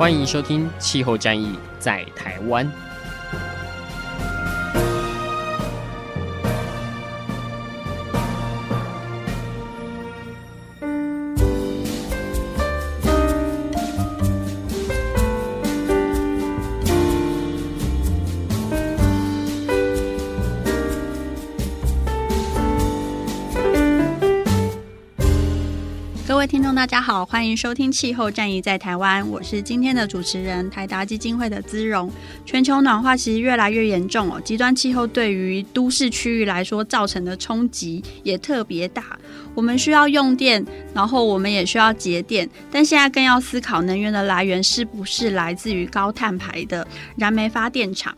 欢迎收听《气候战役在台湾》。迎收听《气候战役在台湾》，我是今天的主持人台达基金会的姿蓉。全球暖化其实越来越严重哦，极端气候对于都市区域来说造成的冲击也特别大。我们需要用电，然后我们也需要节电，但现在更要思考能源的来源是不是来自于高碳排的燃煤发电厂。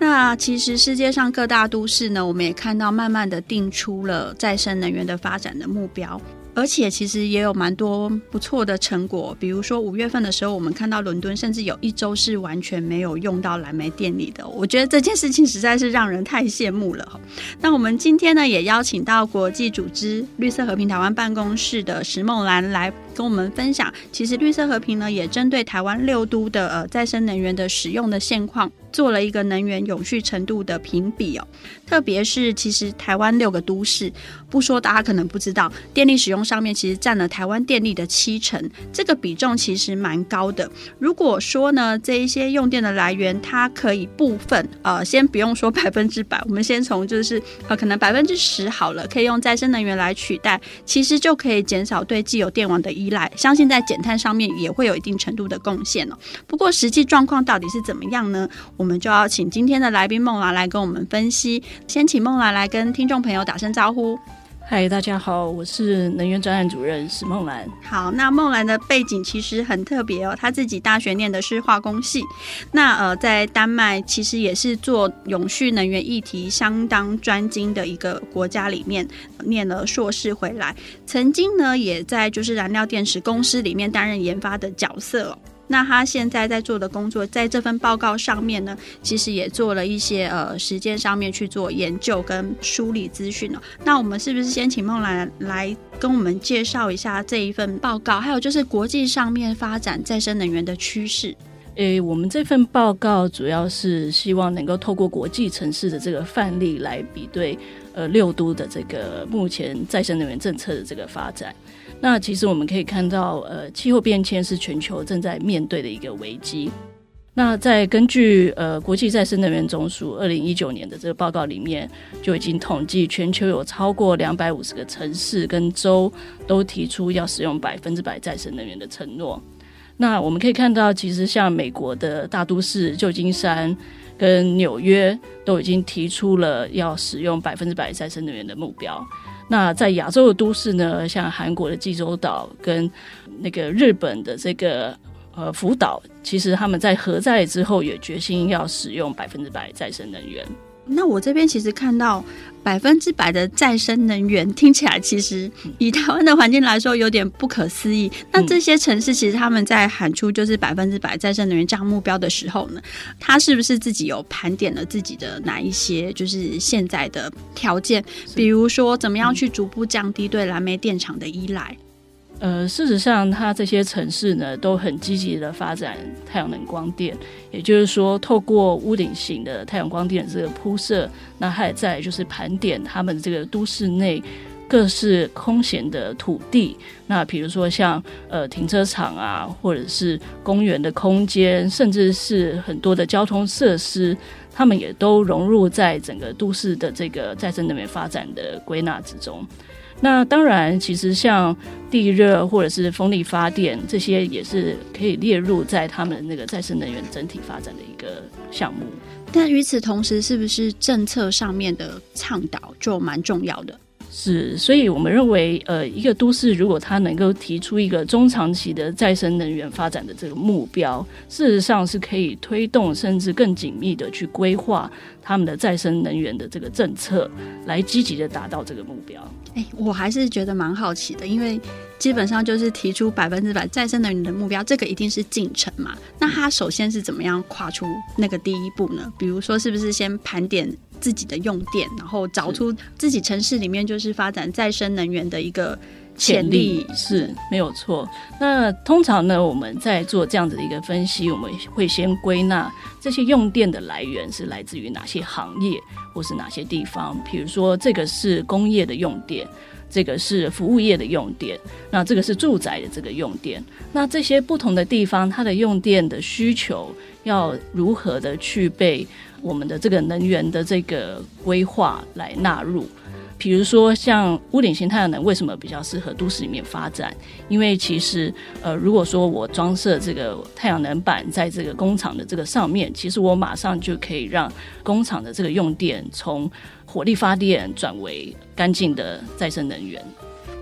那其实世界上各大都市呢，我们也看到慢慢的定出了再生能源的发展的目标。而且其实也有蛮多不错的成果，比如说五月份的时候，我们看到伦敦甚至有一周是完全没有用到蓝莓电力的。我觉得这件事情实在是让人太羡慕了。那我们今天呢，也邀请到国际组织绿色和平台湾办公室的石梦兰来跟我们分享。其实绿色和平呢，也针对台湾六都的呃再生能源的使用的现况，做了一个能源永续程度的评比哦。特别是其实台湾六个都市，不说大家可能不知道，电力使用上面其实占了台湾电力的七成，这个比重其实蛮高的。如果说呢，这一些用电的来源，它可以部分呃，先不用说 百分之百，我们先从就是呃，可能百分之十好了，可以用再生能源来取代，其实就可以减少对既有电网的依依赖，相信在减碳上面也会有一定程度的贡献哦。不过实际状况到底是怎么样呢？我们就要请今天的来宾孟兰来跟我们分析。先请孟兰来跟听众朋友打声招呼。嗨，大家好，我是能源专案主任石梦兰。好，那梦兰的背景其实很特别哦，她自己大学念的是化工系，那呃，在丹麦其实也是做永续能源议题相当专精的一个国家里面念了硕士回来，曾经呢也在就是燃料电池公司里面担任研发的角色。那他现在在做的工作，在这份报告上面呢，其实也做了一些呃时间上面去做研究跟梳理资讯哦。那我们是不是先请孟兰来跟我们介绍一下这一份报告，还有就是国际上面发展再生能源的趋势？诶，我们这份报告主要是希望能够透过国际城市的这个范例来比对呃六都的这个目前再生能源政策的这个发展。那其实我们可以看到，呃，气候变迁是全球正在面对的一个危机。那在根据呃国际再生能源总署二零一九年的这个报告里面，就已经统计全球有超过两百五十个城市跟州都提出要使用百分之百再生能源的承诺。那我们可以看到，其实像美国的大都市旧金山跟纽约都已经提出了要使用百分之百再生能源的目标。那在亚洲的都市呢，像韩国的济州岛跟那个日本的这个呃福岛，其实他们在核灾之后也决心要使用百分之百再生能源。那我这边其实看到百分之百的再生能源，听起来其实以台湾的环境来说有点不可思议。那这些城市其实他们在喊出就是百分之百再生能源这样目标的时候呢，他是不是自己有盘点了自己的哪一些就是现在的条件？比如说怎么样去逐步降低对燃煤电厂的依赖？呃，事实上，它这些城市呢都很积极的发展太阳能光电，也就是说，透过屋顶型的太阳光电这个铺设，那还在就是盘点他们这个都市内各式空闲的土地，那比如说像呃停车场啊，或者是公园的空间，甚至是很多的交通设施，他们也都融入在整个都市的这个再生能源发展的归纳之中。那当然，其实像地热或者是风力发电这些，也是可以列入在他们那个再生能源整体发展的一个项目。但与此同时，是不是政策上面的倡导就蛮重要的？是，所以我们认为，呃，一个都市如果它能够提出一个中长期的再生能源发展的这个目标，事实上是可以推动甚至更紧密的去规划他们的再生能源的这个政策，来积极的达到这个目标。哎，我还是觉得蛮好奇的，因为基本上就是提出百分之百再生能源的目标，这个一定是进程嘛。那他首先是怎么样跨出那个第一步呢？比如说，是不是先盘点？自己的用电，然后找出自己城市里面就是发展再生能源的一个潜力，是没有错。那通常呢，我们在做这样子的一个分析，我们会先归纳这些用电的来源是来自于哪些行业或是哪些地方。比如说，这个是工业的用电，这个是服务业的用电，那这个是住宅的这个用电。那这些不同的地方，它的用电的需求要如何的去被我们的这个能源的这个规划来纳入，比如说像屋顶型太阳能为什么比较适合都市里面发展？因为其实呃，如果说我装设这个太阳能板在这个工厂的这个上面，其实我马上就可以让工厂的这个用电从火力发电转为干净的再生能源。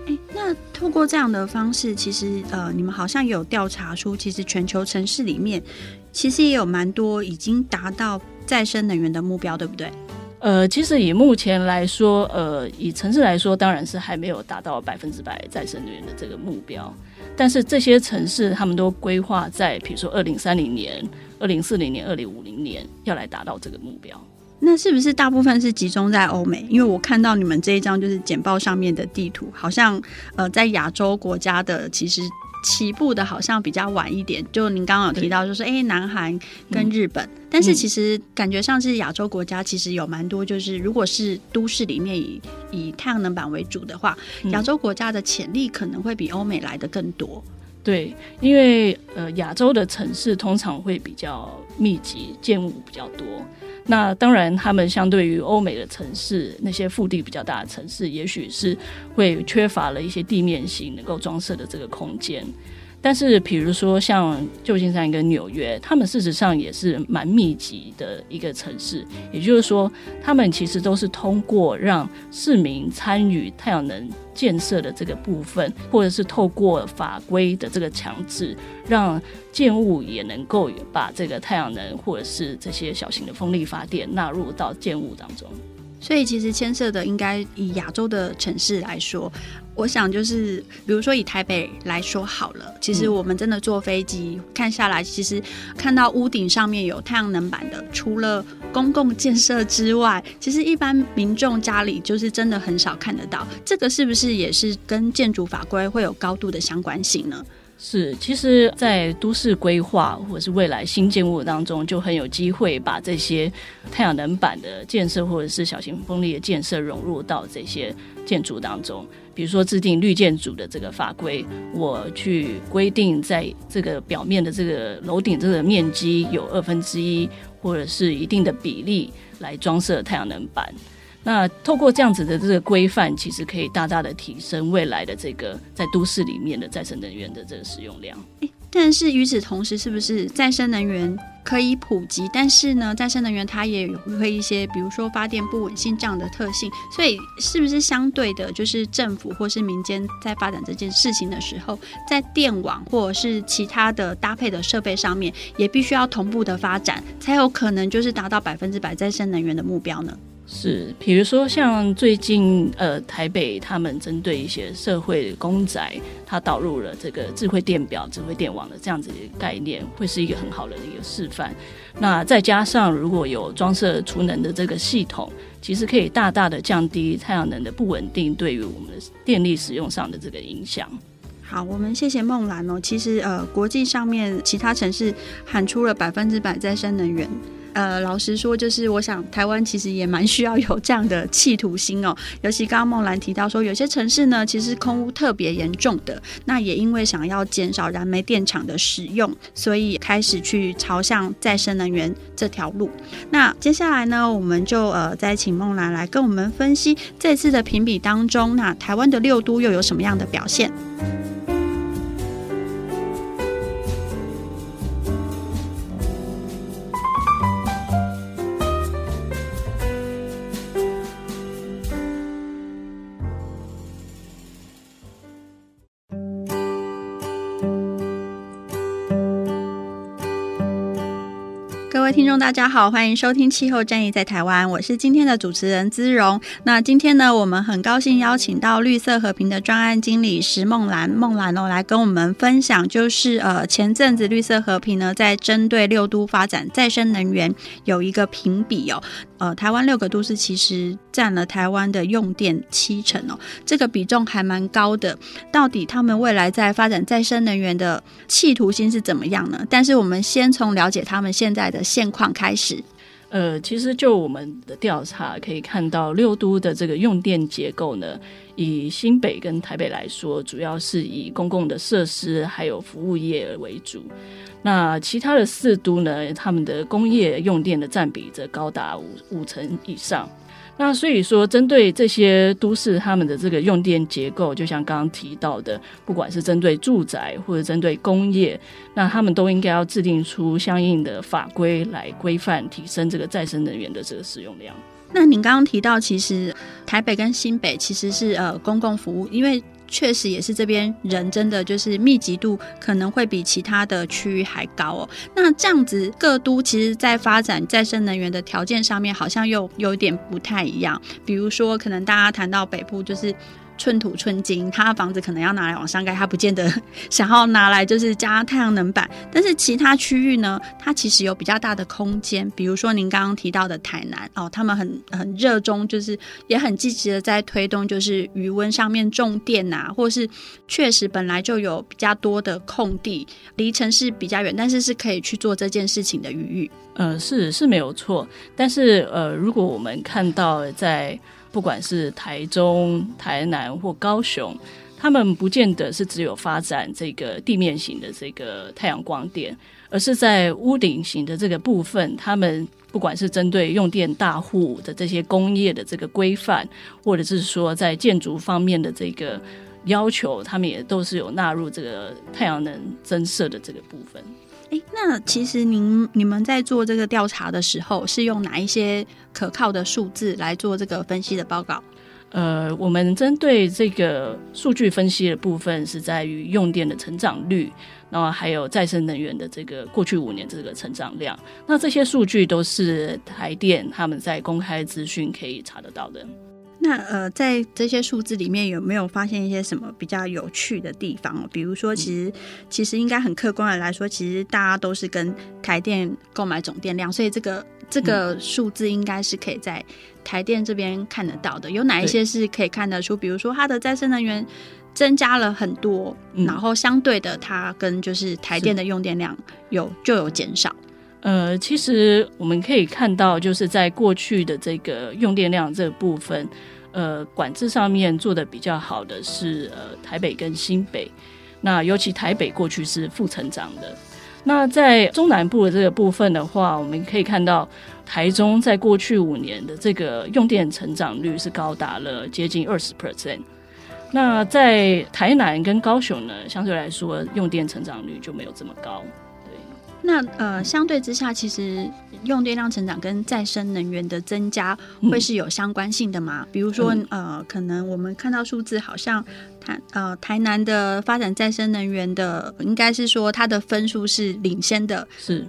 诶，那透过这样的方式，其实呃，你们好像有调查出，其实全球城市里面其实也有蛮多已经达到。再生能源的目标对不对？呃，其实以目前来说，呃，以城市来说，当然是还没有达到百分之百再生能源的这个目标。但是这些城市他们都规划在，比如说二零三零年、二零四零年、二零五零年要来达到这个目标。那是不是大部分是集中在欧美？因为我看到你们这一张就是简报上面的地图，好像呃，在亚洲国家的其实。起步的好像比较晚一点，就您刚刚有提到，就是诶，南韩跟日本，嗯、但是其实感觉上是亚洲国家，其实有蛮多，就是如果是都市里面以以太阳能板为主的话，亚洲国家的潜力可能会比欧美来的更多。对，因为呃，亚洲的城市通常会比较密集，建物比较多。那当然，他们相对于欧美的城市，那些腹地比较大的城市，也许是会缺乏了一些地面型能够装饰的这个空间。但是，比如说像旧金山跟纽约，他们事实上也是蛮密集的一个城市。也就是说，他们其实都是通过让市民参与太阳能建设的这个部分，或者是透过法规的这个强制，让建物也能够把这个太阳能或者是这些小型的风力发电纳入到建物当中。所以，其实牵涉的应该以亚洲的城市来说，我想就是，比如说以台北来说好了，其实我们真的坐飞机看下来，其实看到屋顶上面有太阳能板的，除了公共建设之外，其实一般民众家里就是真的很少看得到。这个是不是也是跟建筑法规会有高度的相关性呢？是，其实，在都市规划或者是未来新建物当中，就很有机会把这些太阳能板的建设或者是小型风力的建设融入到这些建筑当中。比如说，制定绿建筑的这个法规，我去规定在这个表面的这个楼顶这个面积有二分之一或者是一定的比例来装设太阳能板。那透过这样子的这个规范，其实可以大大的提升未来的这个在都市里面的再生能源的这个使用量。但是与此同时，是不是再生能源可以普及？但是呢，再生能源它也有会一些，比如说发电不稳性这样的特性。所以，是不是相对的，就是政府或是民间在发展这件事情的时候，在电网或者是其他的搭配的设备上面，也必须要同步的发展，才有可能就是达到百分之百再生能源的目标呢？是，比如说像最近呃台北他们针对一些社会公宅，它导入了这个智慧电表、智慧电网的这样子的概念，会是一个很好的一个示范。那再加上如果有装设储能的这个系统，其实可以大大的降低太阳能的不稳定对于我们的电力使用上的这个影响。好，我们谢谢梦兰哦。其实呃，国际上面其他城市喊出了百分之百再生能源。呃，老实说，就是我想台湾其实也蛮需要有这样的企图心哦。尤其刚刚孟兰提到说，有些城市呢，其实空污特别严重的，那也因为想要减少燃煤电厂的使用，所以开始去朝向再生能源这条路。那接下来呢，我们就呃再请孟兰来跟我们分析这次的评比当中，那台湾的六都又有什么样的表现？听众，大家好，欢迎收听《气候战役在台湾》，我是今天的主持人姿荣。那今天呢，我们很高兴邀请到绿色和平的专案经理石梦兰梦兰哦，来跟我们分享，就是呃，前阵子绿色和平呢，在针对六都发展再生能源有一个评比哦，呃，台湾六个都市其实占了台湾的用电七成哦，这个比重还蛮高的。到底他们未来在发展再生能源的企图心是怎么样呢？但是我们先从了解他们现在的。现况开始，呃，其实就我们的调查可以看到，六都的这个用电结构呢，以新北跟台北来说，主要是以公共的设施还有服务业为主。那其他的四都呢，他们的工业用电的占比则高达五五成以上。那所以说，针对这些都市，他们的这个用电结构，就像刚刚提到的，不管是针对住宅或者针对工业，那他们都应该要制定出相应的法规来规范，提升这个再生能源的这个使用量。那您刚刚提到，其实台北跟新北其实是呃公共服务，因为。确实也是这边人真的就是密集度可能会比其他的区域还高哦。那这样子各都其实，在发展再生能源的条件上面，好像又有点不太一样。比如说，可能大家谈到北部就是。寸土寸金，他的房子可能要拿来往上盖，他不见得 想要拿来就是加太阳能板。但是其他区域呢，它其实有比较大的空间。比如说您刚刚提到的台南哦，他们很很热衷，就是也很积极的在推动，就是余温上面种电啊，或是确实本来就有比较多的空地，离城市比较远，但是是可以去做这件事情的余裕。呃，是是没有错。但是呃，如果我们看到在不管是台中、台南或高雄，他们不见得是只有发展这个地面型的这个太阳光电，而是在屋顶型的这个部分，他们不管是针对用电大户的这些工业的这个规范，或者是说在建筑方面的这个要求，他们也都是有纳入这个太阳能增设的这个部分。哎，那其实您你们在做这个调查的时候，是用哪一些可靠的数字来做这个分析的报告？呃，我们针对这个数据分析的部分是在于用电的成长率，然后还有再生能源的这个过去五年这个成长量。那这些数据都是台电他们在公开资讯可以查得到的。那呃，在这些数字里面有没有发现一些什么比较有趣的地方？比如说，其实、嗯、其实应该很客观的来说，其实大家都是跟台电购买总电量，所以这个这个数字应该是可以在台电这边看得到的。有哪一些是可以看得出？比如说，它的再生能源增加了很多，嗯、然后相对的，它跟就是台电的用电量有就有减少。呃，其实我们可以看到，就是在过去的这个用电量这部分。呃，管制上面做的比较好的是呃台北跟新北，那尤其台北过去是负成长的。那在中南部的这个部分的话，我们可以看到台中在过去五年的这个用电成长率是高达了接近二十 percent。那在台南跟高雄呢，相对来说用电成长率就没有这么高。那呃，相对之下，其实用电量成长跟再生能源的增加会是有相关性的吗？嗯、比如说呃，可能我们看到数字，好像台呃台南的发展再生能源的，应该是说它的分数是领先的，是，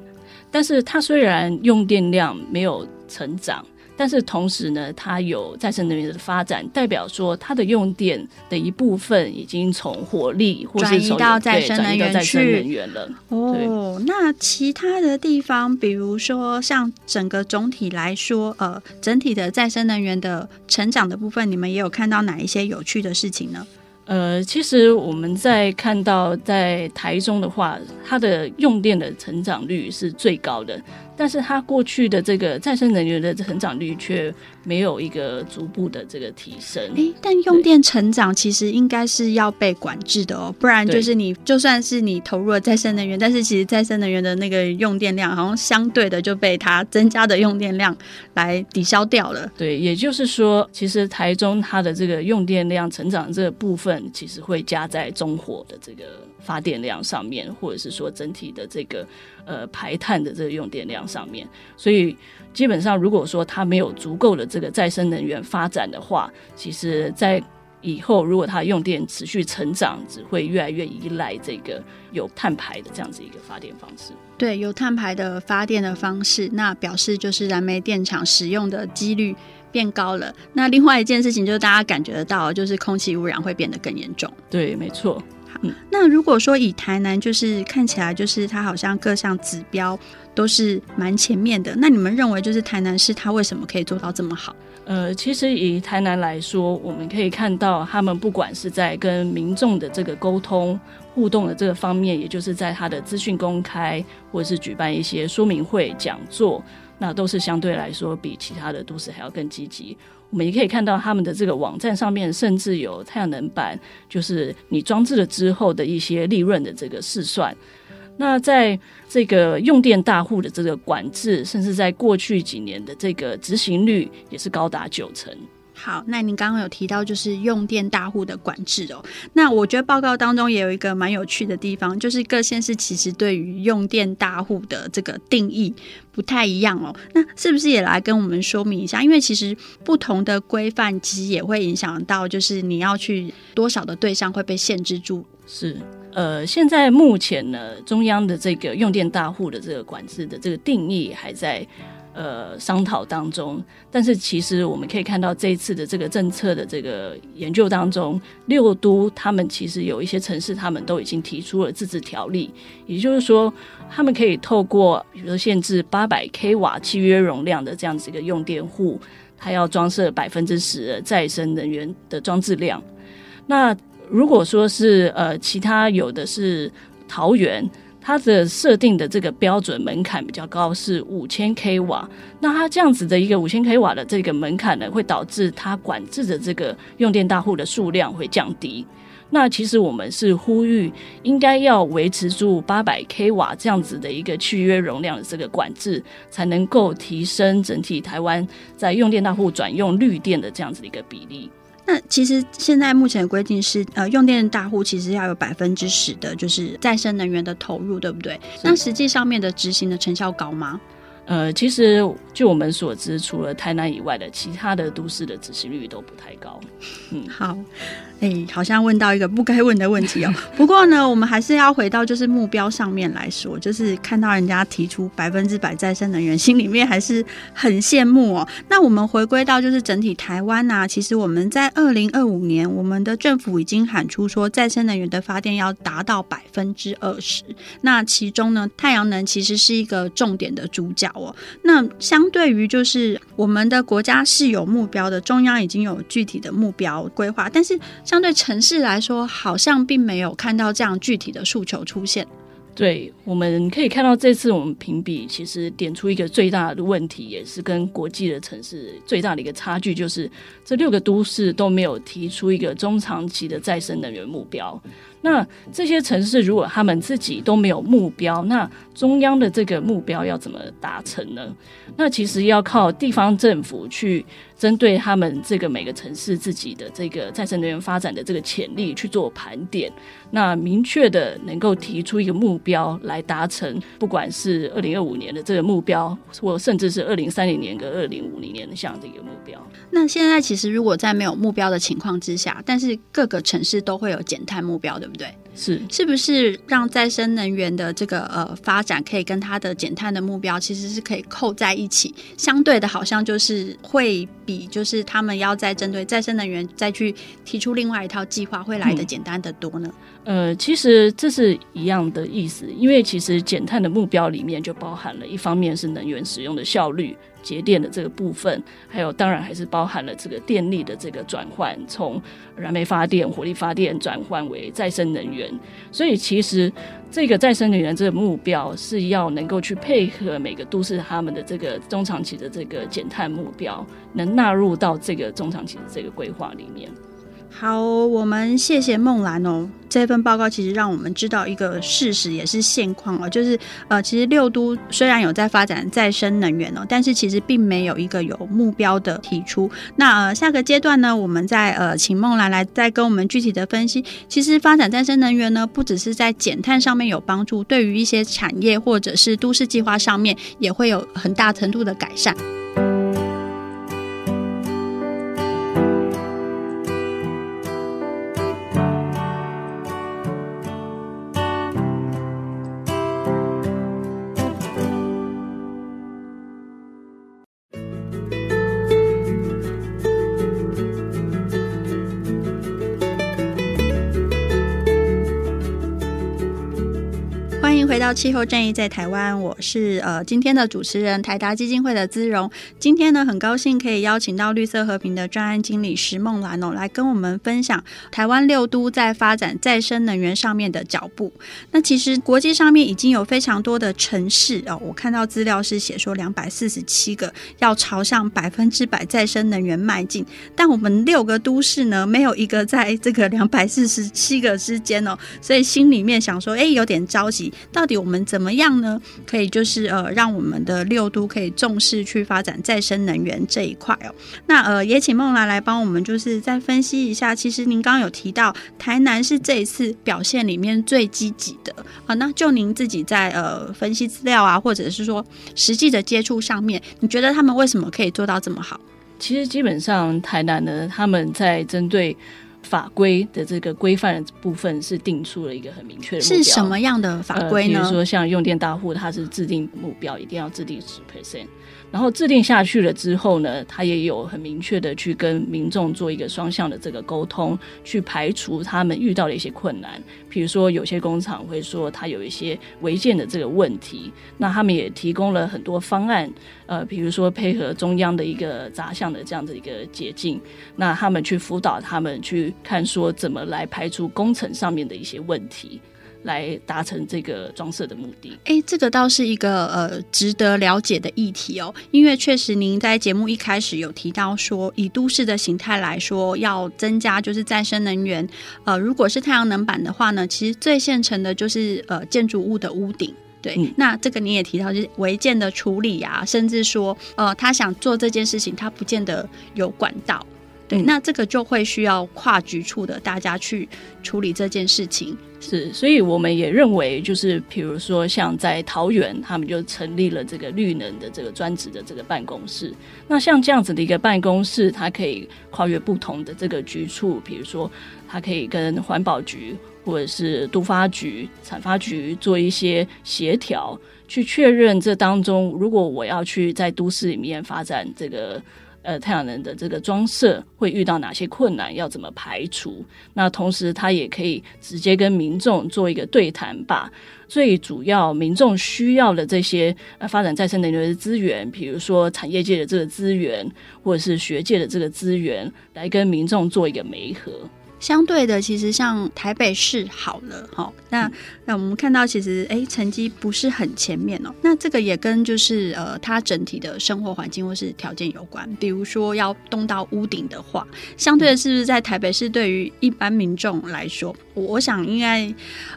但是它虽然用电量没有成长。但是同时呢，它有再生能源的发展，代表说它的用电的一部分已经从火力或是转移到再生能源去。再生能源了。哦，那其他的地方，比如说像整个总体来说，呃，整体的再生能源的成长的部分，你们也有看到哪一些有趣的事情呢？呃，其实我们在看到在台中的话，它的用电的成长率是最高的。但是它过去的这个再生能源的成长率却没有一个逐步的这个提升。诶，但用电成长其实应该是要被管制的哦，不然就是你就算是你投入了再生能源，但是其实再生能源的那个用电量好像相对的就被它增加的用电量来抵消掉了。对，也就是说，其实台中它的这个用电量成长这个部分，其实会加在中火的这个发电量上面，或者是说整体的这个。呃，排碳的这个用电量上面，所以基本上，如果说它没有足够的这个再生能源发展的话，其实，在以后如果它用电持续成长，只会越来越依赖这个有碳排的这样子一个发电方式。对，有碳排的发电的方式，那表示就是燃煤电厂使用的几率变高了。那另外一件事情就是大家感觉得到，就是空气污染会变得更严重。对，没错。好，那如果说以台南，就是看起来就是它好像各项指标都是蛮前面的。那你们认为就是台南市它为什么可以做到这么好？呃，其实以台南来说，我们可以看到他们不管是在跟民众的这个沟通互动的这个方面，也就是在他的资讯公开或者是举办一些说明会讲座，那都是相对来说比其他的都市还要更积极。我们也可以看到他们的这个网站上面，甚至有太阳能板，就是你装置了之后的一些利润的这个试算。那在这个用电大户的这个管制，甚至在过去几年的这个执行率也是高达九成。好，那您刚刚有提到就是用电大户的管制哦。那我觉得报告当中也有一个蛮有趣的地方，就是各县市其实对于用电大户的这个定义不太一样哦。那是不是也来跟我们说明一下？因为其实不同的规范其实也会影响到，就是你要去多少的对象会被限制住。是。呃，现在目前呢，中央的这个用电大户的这个管制的这个定义还在呃商讨当中。但是其实我们可以看到，这一次的这个政策的这个研究当中，六都他们其实有一些城市，他们都已经提出了自治条例，也就是说，他们可以透过比如说限制八百 k 瓦契约容量的这样子一个用电户，它要装设百分之十的再生能源的装置量，那。如果说是呃，其他有的是桃园，它的设定的这个标准门槛比较高，是五千 k 瓦。那它这样子的一个五千 k 瓦的这个门槛呢，会导致它管制的这个用电大户的数量会降低。那其实我们是呼吁，应该要维持住八百 k 瓦这样子的一个契约容量的这个管制，才能够提升整体台湾在用电大户转用绿电的这样子的一个比例。那其实现在目前的规定是，呃，用电大户其实要有百分之十的，就是再生能源的投入，对不对？那实际上面的执行的成效高吗？呃，其实据我们所知，除了台南以外的其他的都市的执行率都不太高。嗯，好。哎、好像问到一个不该问的问题哦。不过呢，我们还是要回到就是目标上面来说，就是看到人家提出百分之百再生能源，心里面还是很羡慕哦。那我们回归到就是整体台湾呐、其实我们在二零二五年，我们的政府已经喊出说再生能源的发电要达到百分之二十。那其中呢，太阳能其实是一个重点的主角哦。那相对于就是我们的国家是有目标的，中央已经有具体的目标规划，但是。相对城市来说，好像并没有看到这样具体的诉求出现。对，我们可以看到，这次我们评比其实点出一个最大的问题，也是跟国际的城市最大的一个差距，就是这六个都市都没有提出一个中长期的再生能源目标。那这些城市如果他们自己都没有目标，那中央的这个目标要怎么达成呢？那其实要靠地方政府去针对他们这个每个城市自己的这个再生能源发展的这个潜力去做盘点，那明确的能够提出一个目标来达成，不管是二零二五年的这个目标，或甚至是二零三零年跟二零五零年的这样的一个目标。那现在其实如果在没有目标的情况之下，但是各个城市都会有减碳目标，对不对？是，是不是让再生能源的这个呃发展可以跟它的减碳的目标其实是可以扣在一起？相对的，好像就是会比就是他们要再针对再生能源再去提出另外一套计划会来的简单的多呢？嗯、呃，其实这是一样的意思，因为其实减碳的目标里面就包含了一方面是能源使用的效率。节电的这个部分，还有当然还是包含了这个电力的这个转换，从燃煤发电、火力发电转换为再生能源。所以其实这个再生能源这个目标是要能够去配合每个都市他们的这个中长期的这个减碳目标，能纳入到这个中长期的这个规划里面。好，我们谢谢孟兰哦。这份报告其实让我们知道一个事实，也是现况哦，就是呃，其实六都虽然有在发展再生能源哦，但是其实并没有一个有目标的提出。那呃，下个阶段呢，我们再呃，请孟兰来再跟我们具体的分析。其实发展再生能源呢，不只是在减碳上面有帮助，对于一些产业或者是都市计划上面，也会有很大程度的改善。气候战役在台湾，我是呃今天的主持人台达基金会的姿蓉。今天呢，很高兴可以邀请到绿色和平的专案经理石梦兰哦，来跟我们分享台湾六都在发展再生能源上面的脚步。那其实国际上面已经有非常多的城市哦，我看到资料是写说两百四十七个要朝向百分之百再生能源迈进，但我们六个都市呢，没有一个在这个两百四十七个之间哦，所以心里面想说，哎，有点着急。到底我们怎么样呢？可以就是呃，让我们的六都可以重视去发展再生能源这一块哦。那呃，也请梦兰来帮我们就是再分析一下。其实您刚刚有提到台南是这一次表现里面最积极的啊。那就您自己在呃分析资料啊，或者是说实际的接触上面，你觉得他们为什么可以做到这么好？其实基本上台南呢，他们在针对。法规的这个规范的部分是定出了一个很明确的目标。是什么样的法规呢？呃、比如说像用电大户，它是制定目标一定要制定十 percent。然后制定下去了之后呢，他也有很明确的去跟民众做一个双向的这个沟通，去排除他们遇到的一些困难。比如说，有些工厂会说他有一些违建的这个问题，那他们也提供了很多方案，呃，比如说配合中央的一个杂项的这样的一个捷径，那他们去辅导他们去看说怎么来排除工程上面的一些问题。来达成这个装设的目的。哎，这个倒是一个呃值得了解的议题哦，因为确实您在节目一开始有提到说，以都市的形态来说，要增加就是再生能源。呃，如果是太阳能板的话呢，其实最现成的就是呃建筑物的屋顶。对，嗯、那这个你也提到就是违建的处理啊，甚至说呃他想做这件事情，他不见得有管道。对，嗯、那这个就会需要跨局处的大家去处理这件事情。是，所以我们也认为，就是比如说像在桃园，他们就成立了这个绿能的这个专职的这个办公室。那像这样子的一个办公室，它可以跨越不同的这个局处，比如说它可以跟环保局或者是都发局、产发局做一些协调，去确认这当中，如果我要去在都市里面发展这个。呃，太阳能的这个装设会遇到哪些困难？要怎么排除？那同时，他也可以直接跟民众做一个对谈，把最主要民众需要的这些呃发展再生能源的资源，比如说产业界的这个资源，或者是学界的这个资源，来跟民众做一个媒合。相对的，其实像台北市好了，哈，那那我们看到其实哎，成绩不是很前面哦。那这个也跟就是呃，它整体的生活环境或是条件有关。比如说要动到屋顶的话，相对的是不是在台北市对于一般民众来说，我我想应该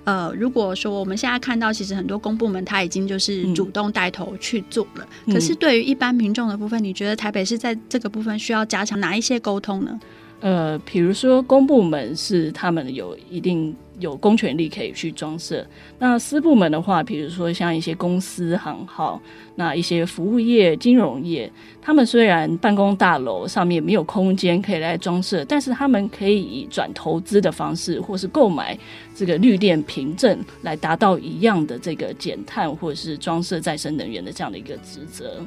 呃，如果说我们现在看到，其实很多公部门它已经就是主动带头去做了。嗯、可是对于一般民众的部分，你觉得台北市在这个部分需要加强哪一些沟通呢？呃，比如说公部门是他们有一定有公权力可以去装设，那私部门的话，比如说像一些公司行号，那一些服务业、金融业，他们虽然办公大楼上面没有空间可以来装设，但是他们可以以转投资的方式，或是购买这个绿电凭证，来达到一样的这个减碳或者是装设再生能源的这样的一个职责。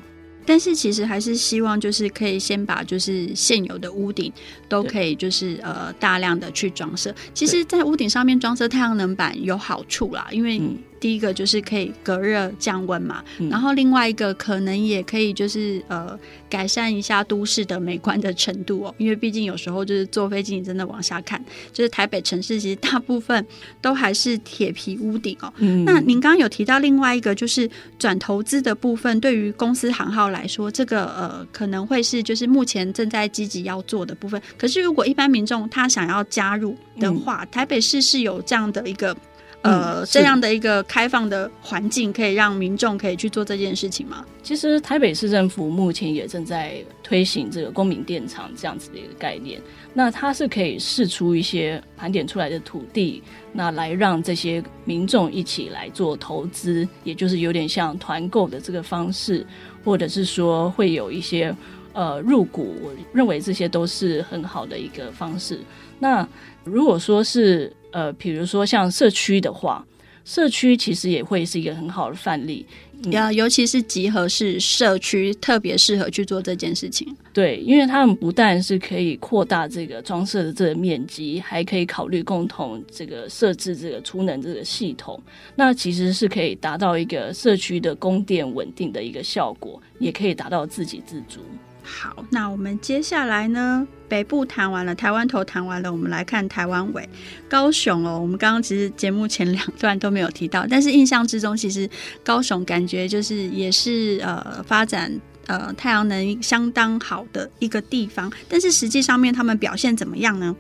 但是其实还是希望，就是可以先把就是现有的屋顶都可以就是呃大量的去装设。其实，在屋顶上面装设太阳能板有好处啦，因为。嗯第一个就是可以隔热降温嘛，嗯、然后另外一个可能也可以就是呃改善一下都市的美观的程度哦，因为毕竟有时候就是坐飞机你真的往下看，就是台北城市其实大部分都还是铁皮屋顶哦。嗯、那您刚刚有提到另外一个就是转投资的部分，对于公司行号来说，这个呃可能会是就是目前正在积极要做的部分。可是如果一般民众他想要加入的话，嗯、台北市是有这样的一个。呃，这样的一个开放的环境，可以让民众可以去做这件事情吗？其实台北市政府目前也正在推行这个公民电厂这样子的一个概念。那它是可以试出一些盘点出来的土地，那来让这些民众一起来做投资，也就是有点像团购的这个方式，或者是说会有一些呃入股。我认为这些都是很好的一个方式。那如果说是呃，比如说像社区的话，社区其实也会是一个很好的范例。呀、嗯，尤其是集合式社区特别适合去做这件事情。对，因为他们不但是可以扩大这个装设的这个面积，还可以考虑共同这个设置这个储能这个系统。那其实是可以达到一个社区的供电稳定的一个效果，也可以达到自给自足。好，那我们接下来呢？北部谈完了，台湾头谈完了，我们来看台湾尾高雄哦。我们刚刚其实节目前两段都没有提到，但是印象之中，其实高雄感觉就是也是呃发展呃太阳能相当好的一个地方。但是实际上面他们表现怎么样呢？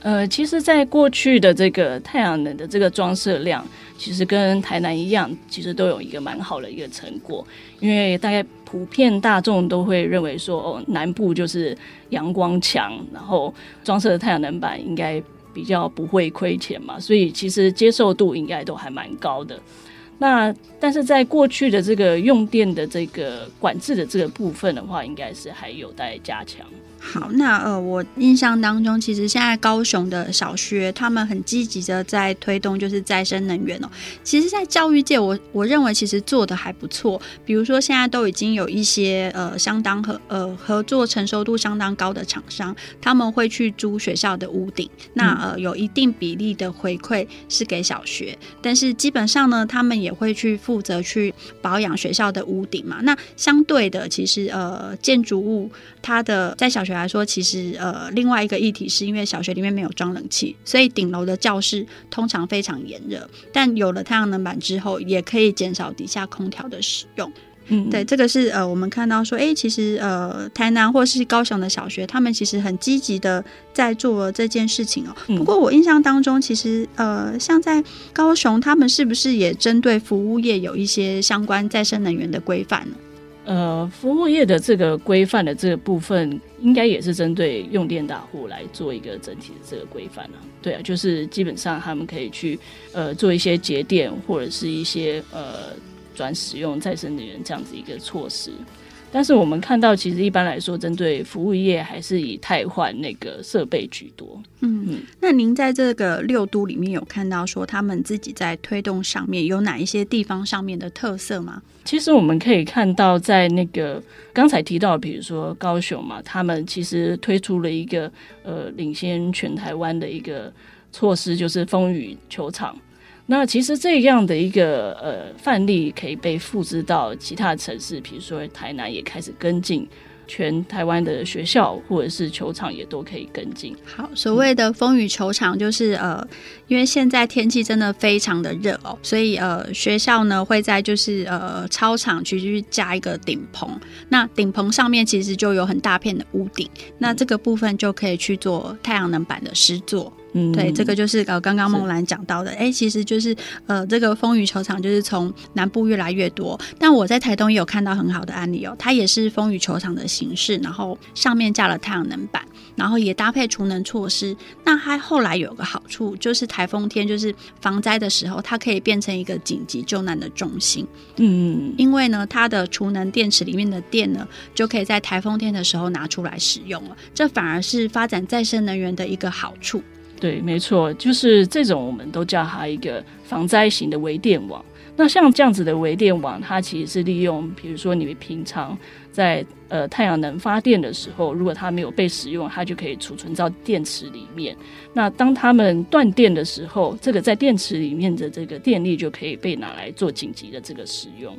呃，其实，在过去的这个太阳能的这个装设量，其实跟台南一样，其实都有一个蛮好的一个成果。因为大概普遍大众都会认为说，哦，南部就是阳光强，然后装设的太阳能板应该比较不会亏钱嘛，所以其实接受度应该都还蛮高的。那但是在过去的这个用电的这个管制的这个部分的话，应该是还有待加强。好，那呃，我印象当中，其实现在高雄的小学他们很积极的在推动就是再生能源哦。其实，在教育界我，我认为其实做的还不错。比如说，现在都已经有一些呃相当合呃合作成熟度相当高的厂商，他们会去租学校的屋顶，那呃有一定比例的回馈是给小学，但是基本上呢，他们也也会去负责去保养学校的屋顶嘛。那相对的，其实呃建筑物它的在小学来说，其实呃，另外一个议题是因为小学里面没有装冷气，所以顶楼的教室通常非常炎热。但有了太阳能板之后，也可以减少底下空调的使用。嗯，对，这个是呃，我们看到说，哎，其实呃，台南或是高雄的小学，他们其实很积极的在做这件事情哦。不过我印象当中，其实呃，像在高雄，他们是不是也针对服务业有一些相关再生能源的规范呢？呃，服务业的这个规范的这个部分，应该也是针对用电大户来做一个整体的这个规范啊。对啊，就是基本上他们可以去呃做一些节电或者是一些呃转使用再生能源这样子一个措施。但是我们看到，其实一般来说，针对服务业还是以汰换那个设备居多。嗯嗯，那您在这个六都里面有看到说他们自己在推动上面有哪一些地方上面的特色吗？其实我们可以看到，在那个刚才提到，比如说高雄嘛，他们其实推出了一个呃领先全台湾的一个措施，就是风雨球场。那其实这样的一个呃范例可以被复制到其他城市，比如说台南也开始跟进，全台湾的学校或者是球场也都可以跟进。好，所谓的风雨球场就是呃，因为现在天气真的非常的热哦，所以呃学校呢会在就是呃操场去去加一个顶棚，那顶棚上面其实就有很大片的屋顶，那这个部分就可以去做太阳能板的施作。嗯，对，这个就是呃，刚刚梦兰讲到的，哎，其实就是呃，这个风雨球场就是从南部越来越多。但我在台东也有看到很好的案例哦，它也是风雨球场的形式，然后上面架了太阳能板，然后也搭配储能措施。那它后来有个好处，就是台风天就是防灾的时候，它可以变成一个紧急救难的中心。嗯，因为呢，它的储能电池里面的电呢，就可以在台风天的时候拿出来使用了，这反而是发展再生能源的一个好处。对，没错，就是这种，我们都叫它一个防灾型的微电网。那像这样子的微电网，它其实是利用，比如说你平常在呃太阳能发电的时候，如果它没有被使用，它就可以储存到电池里面。那当它们断电的时候，这个在电池里面的这个电力就可以被拿来做紧急的这个使用。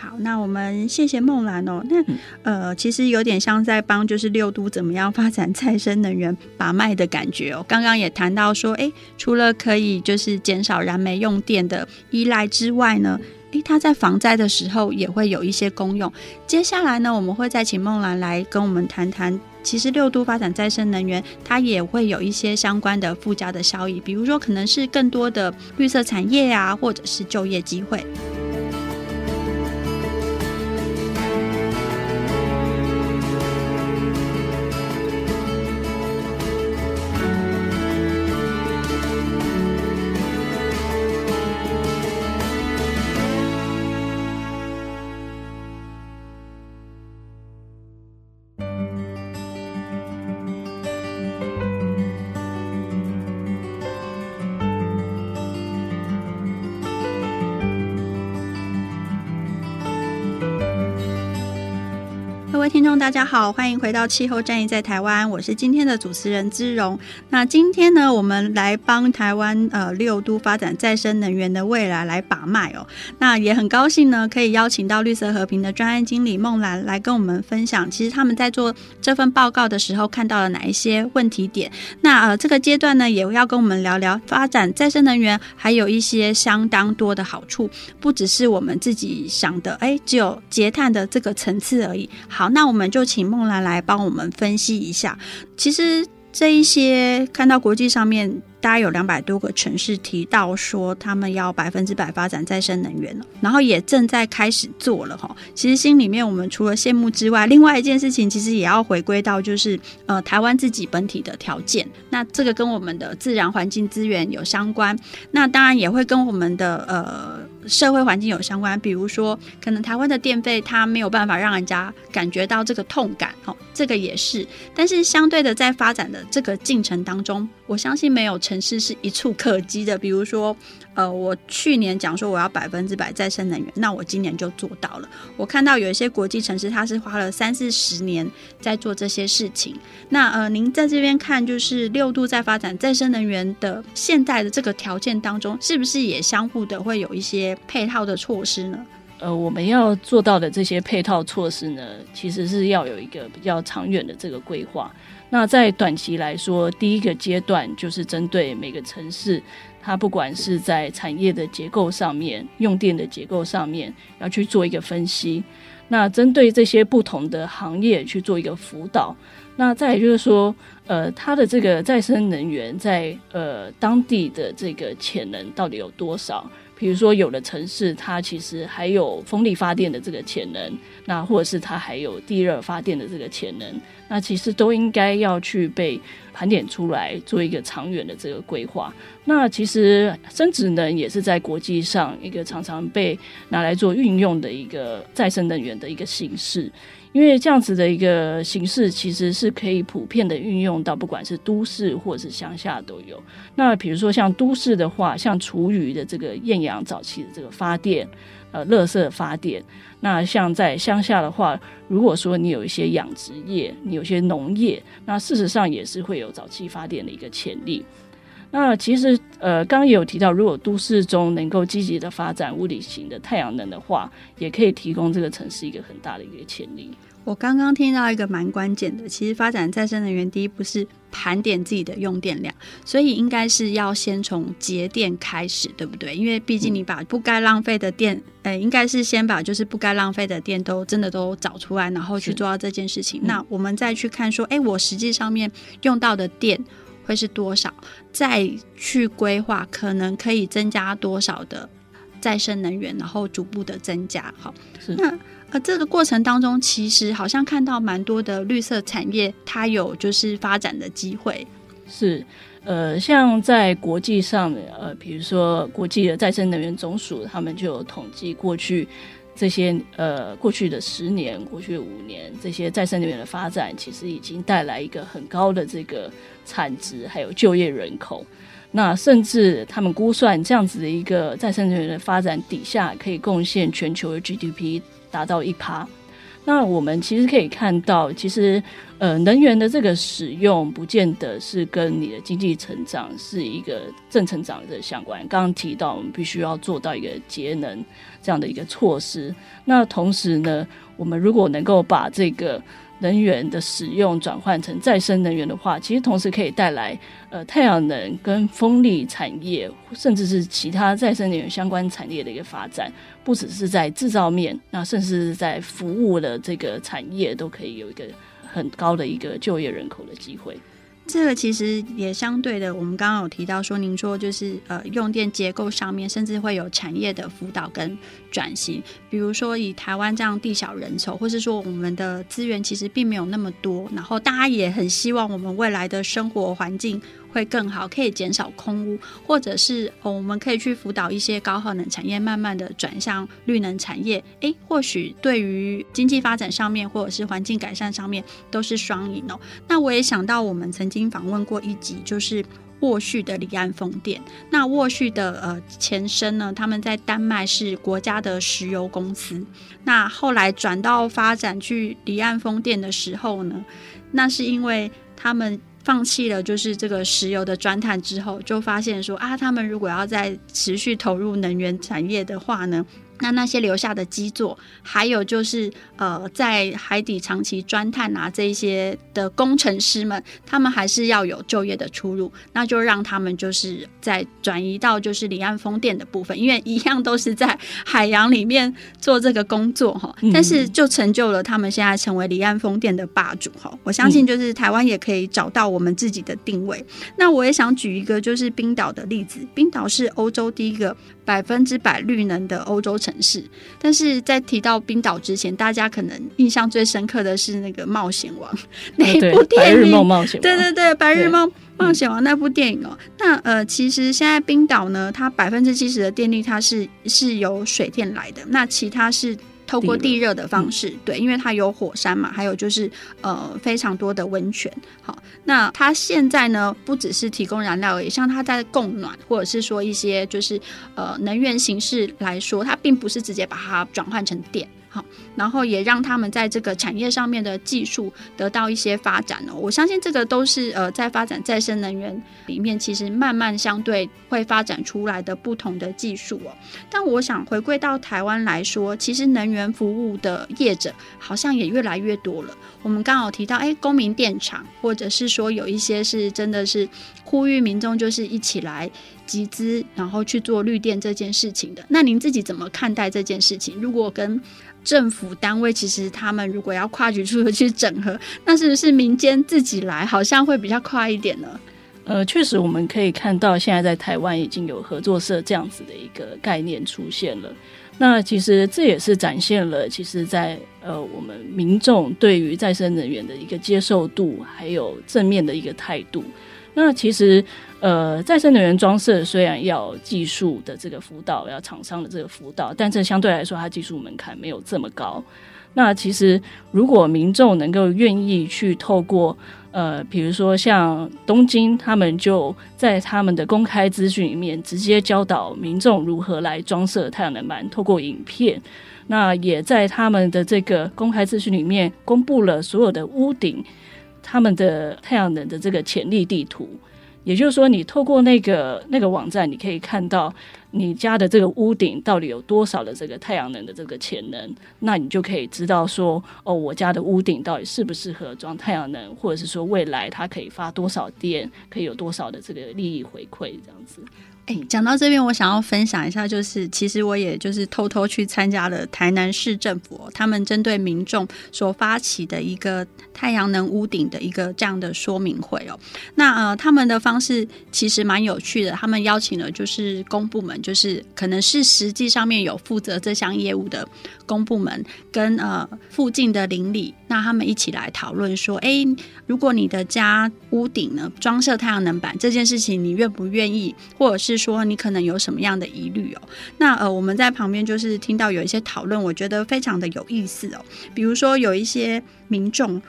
好，那我们谢谢梦兰哦。那呃，其实有点像在帮就是六都怎么样发展再生能源把脉的感觉哦。刚刚也谈到说，哎，除了可以就是减少燃煤用电的依赖之外呢，哎，它在防灾的时候也会有一些功用。接下来呢，我们会再请梦兰来跟我们谈谈，其实六都发展再生能源，它也会有一些相关的附加的效益，比如说可能是更多的绿色产业啊，或者是就业机会。听众大家好，欢迎回到气候战役在台湾，我是今天的主持人姿蓉。那今天呢，我们来帮台湾呃六都发展再生能源的未来来把脉哦。那也很高兴呢，可以邀请到绿色和平的专案经理孟兰来跟我们分享，其实他们在做这份报告的时候看到了哪一些问题点。那呃这个阶段呢，也要跟我们聊聊发展再生能源还有一些相当多的好处，不只是我们自己想的，哎，只有节碳的这个层次而已。好。那那我们就请梦兰来帮我们分析一下。其实这一些看到国际上面。大概有两百多个城市提到说，他们要百分之百发展再生能源了，然后也正在开始做了哈。其实心里面我们除了羡慕之外，另外一件事情其实也要回归到就是呃台湾自己本体的条件。那这个跟我们的自然环境资源有相关，那当然也会跟我们的呃社会环境有相关。比如说，可能台湾的电费它没有办法让人家感觉到这个痛感，哦，这个也是。但是相对的，在发展的这个进程当中，我相信没有。城市是一触可及的，比如说，呃，我去年讲说我要百分之百再生能源，那我今年就做到了。我看到有一些国际城市，它是花了三四十年在做这些事情。那呃，您在这边看，就是六度在发展再生能源的现在的这个条件当中，是不是也相互的会有一些配套的措施呢？呃，我们要做到的这些配套措施呢，其实是要有一个比较长远的这个规划。那在短期来说，第一个阶段就是针对每个城市，它不管是在产业的结构上面、用电的结构上面，要去做一个分析。那针对这些不同的行业去做一个辅导。那再也就是说，呃，它的这个再生能源在呃当地的这个潜能到底有多少？比如说，有的城市它其实还有风力发电的这个潜能，那或者是它还有地热发电的这个潜能，那其实都应该要去被盘点出来，做一个长远的这个规划。那其实生质能也是在国际上一个常常被拿来做运用的一个再生能源的一个形式。因为这样子的一个形式，其实是可以普遍的运用到，不管是都市或者是乡下都有。那比如说像都市的话，像厨余的这个厌氧早期的这个发电，呃，垃圾发电。那像在乡下的话，如果说你有一些养殖业，你有些农业，那事实上也是会有早期发电的一个潜力。那其实，呃，刚刚也有提到，如果都市中能够积极的发展物理型的太阳能的话，也可以提供这个城市一个很大的一个潜力。我刚刚听到一个蛮关键的，其实发展再生能源，第一步是盘点自己的用电量，所以应该是要先从节电开始，对不对？因为毕竟你把不该浪费的电，呃，应该是先把就是不该浪费的电都真的都找出来，然后去做到这件事情。那我们再去看说，哎，我实际上面用到的电。会是多少？再去规划，可能可以增加多少的再生能源，然后逐步的增加。好，那呃，这个过程当中，其实好像看到蛮多的绿色产业，它有就是发展的机会。是，呃，像在国际上，呃，比如说国际的再生能源总署，他们就有统计过去。这些呃，过去的十年、过去的五年，这些再生能源的发展，其实已经带来一个很高的这个产值，还有就业人口。那甚至他们估算，这样子的一个再生能源的发展底下，可以贡献全球的 GDP 达到一趴。那我们其实可以看到，其实呃，能源的这个使用，不见得是跟你的经济成长是一个正成长的相关。刚刚提到，我们必须要做到一个节能这样的一个措施。那同时呢，我们如果能够把这个能源的使用转换成再生能源的话，其实同时可以带来呃太阳能跟风力产业，甚至是其他再生能源相关产业的一个发展，不只是在制造面，那甚至是在服务的这个产业都可以有一个很高的一个就业人口的机会。这个其实也相对的，我们刚刚有提到说，您说就是呃用电结构上面，甚至会有产业的辅导跟转型。比如说以台湾这样地小人稠，或是说我们的资源其实并没有那么多，然后大家也很希望我们未来的生活环境会更好，可以减少空污，或者是、我们可以去辅导一些高耗能产业，慢慢的转向绿能产业。诶，或许对于经济发展上面，或者是环境改善上面，都是双赢哦。那我也想到，我们曾经访问过一集，就是沃旭的离岸风电。那沃旭的呃前身呢，他们在丹麦是国家的石油公司。那后来转到发展去离岸风电的时候呢，那是因为他们放弃了就是这个石油的钻探之后，就发现说啊，他们如果要再持续投入能源产业的话呢，那那些留下的基座，还有就是呃，在海底长期钻探啊，这一些的工程师们，他们还是要有就业的出路，那就让他们就是在转移到就是离岸风电的部分，因为一样都是在海洋里面做这个工作哈，但是就成就了他们现在成为离岸风电的霸主哈。我相信就是台湾也可以找到我们自己的定位。那我也想举一个就是冰岛的例子，冰岛是欧洲第一个。百分之百绿能的欧洲城市，但是在提到冰岛之前，大家可能印象最深刻的是那个冒险王那一部电影，对，白日梦冒险王，对对对，白日梦冒险王那部电影哦。那呃，其实现在冰岛呢，它百分之七十的电力它是是由水电来的，那其他是。透过地热的方式，对，因为它有火山嘛，还有就是呃非常多的温泉。好，那它现在呢，不只是提供燃料而已，像它在供暖或者是说一些就是呃能源形式来说，它并不是直接把它转换成电。好，然后也让他们在这个产业上面的技术得到一些发展哦。我相信这个都是呃在发展再生能源里面，其实慢慢相对会发展出来的不同的技术哦。但我想回归到台湾来说，其实能源服务的业者好像也越来越多了。我们刚好提到，哎，公民电厂，或者是说有一些是真的是呼吁民众就是一起来集资，然后去做绿电这件事情的。那您自己怎么看待这件事情？如果跟政府单位其实他们如果要跨局出去整合，那是不是民间自己来好像会比较快一点呢？呃，确实我们可以看到，现在在台湾已经有合作社这样子的一个概念出现了。那其实这也是展现了，其实在呃我们民众对于再生能源的一个接受度，还有正面的一个态度。那其实。呃，再生能源装设虽然要技术的这个辅导，要厂商的这个辅导，但这相对来说，它技术门槛没有这么高。那其实，如果民众能够愿意去透过，呃，比如说像东京，他们就在他们的公开资讯里面直接教导民众如何来装设太阳能板，透过影片，那也在他们的这个公开资讯里面公布了所有的屋顶，他们的太阳能的这个潜力地图。也就是说，你透过那个那个网站，你可以看到你家的这个屋顶到底有多少的这个太阳能的这个潜能，那你就可以知道说，哦，我家的屋顶到底适不适合装太阳能，或者是说未来它可以发多少电，可以有多少的这个利益回馈这样子。讲到这边，我想要分享一下，就是其实我也就是偷偷去参加了台南市政府，他们针对民众所发起的一个太阳能屋顶的一个这样的说明会哦。那呃，他们的方式其实蛮有趣的，他们邀请了就是公部门，就是可能是实际上面有负责这项业务的公部门，跟呃附近的邻里，那他们一起来讨论说，哎，如果你的家屋顶呢装设太阳能板这件事情，你愿不愿意，或者是说你可能有什么样的疑虑哦？那呃，我们在旁边就是听到有一些讨论，我觉得非常的有意思哦。比如说有一些民众，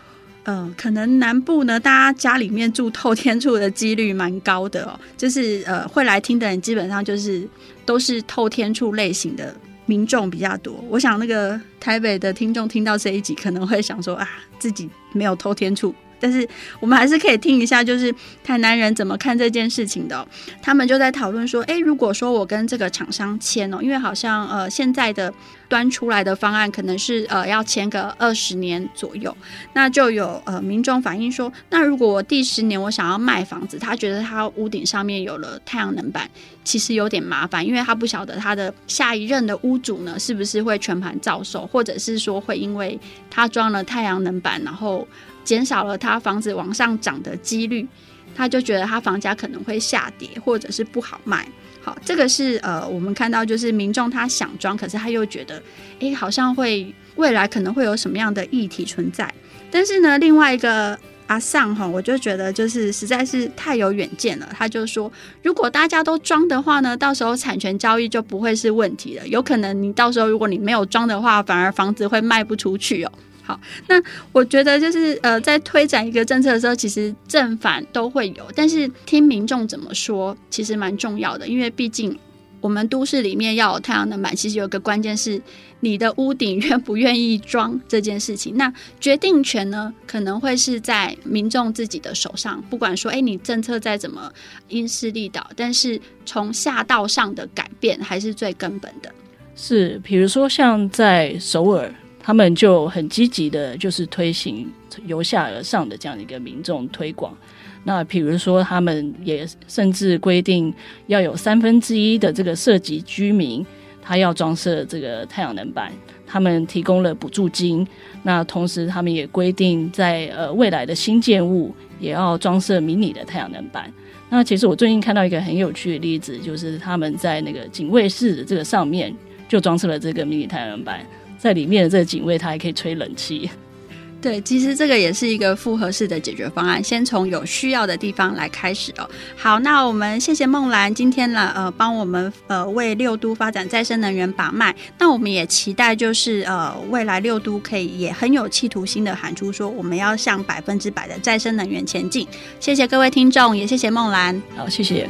呃，可能南部呢，大家家里面住透天厝的几率蛮高的哦，就是呃，会来听的人基本上就是都是透天厝类型的民众比较多。我想那个台北的听众听到这一集，可能会想说啊，自己没有偷天处。但是我们还是可以听一下，就是台南人怎么看这件事情的。他们就在讨论说，诶，如果说我跟这个厂商签哦，因为好像呃现在的端出来的方案可能是呃要签个二十年左右，那就有呃民众反映说，那如果我第十年我想要卖房子，他觉得他屋顶上面有了太阳能板，其实有点麻烦，因为他不晓得他的下一任的屋主呢是不是会全盘照收，或者是说会因为他装了太阳能板，然后。减少了他房子往上涨的几率，他就觉得他房价可能会下跌，或者是不好卖。好，这个是呃，我们看到就是民众他想装，可是他又觉得，诶，好像会未来可能会有什么样的议题存在。但是呢，另外一个阿尚哈，我就觉得就是实在是太有远见了。他就说，如果大家都装的话呢，到时候产权交易就不会是问题了。有可能你到时候如果你没有装的话，反而房子会卖不出去哦。好，那我觉得就是呃，在推展一个政策的时候，其实正反都会有，但是听民众怎么说，其实蛮重要的，因为毕竟我们都市里面要有太阳能板，其实有个关键是你的屋顶愿不愿意装这件事情。那决定权呢，可能会是在民众自己的手上。不管说，哎，你政策再怎么因势利导，但是从下到上的改变还是最根本的。是，比如说像在首尔。他们就很积极的，就是推行由下而上的这样一个民众推广。那比如说，他们也甚至规定要有三分之一的这个涉及居民，他要装设这个太阳能板，他们提供了补助金。那同时，他们也规定在呃未来的新建物也要装设迷你的太阳能板。那其实我最近看到一个很有趣的例子，就是他们在那个警卫室的这个上面就装设了这个迷你太阳能板。在里面的这个警卫，他还可以吹冷气。对，其实这个也是一个复合式的解决方案，先从有需要的地方来开始哦。好，那我们谢谢梦兰今天呢，呃，帮我们呃为六都发展再生能源把脉。那我们也期待就是呃未来六都可以也很有企图心的喊出说我们要向百分之百的再生能源前进。谢谢各位听众，也谢谢梦兰。好，谢谢。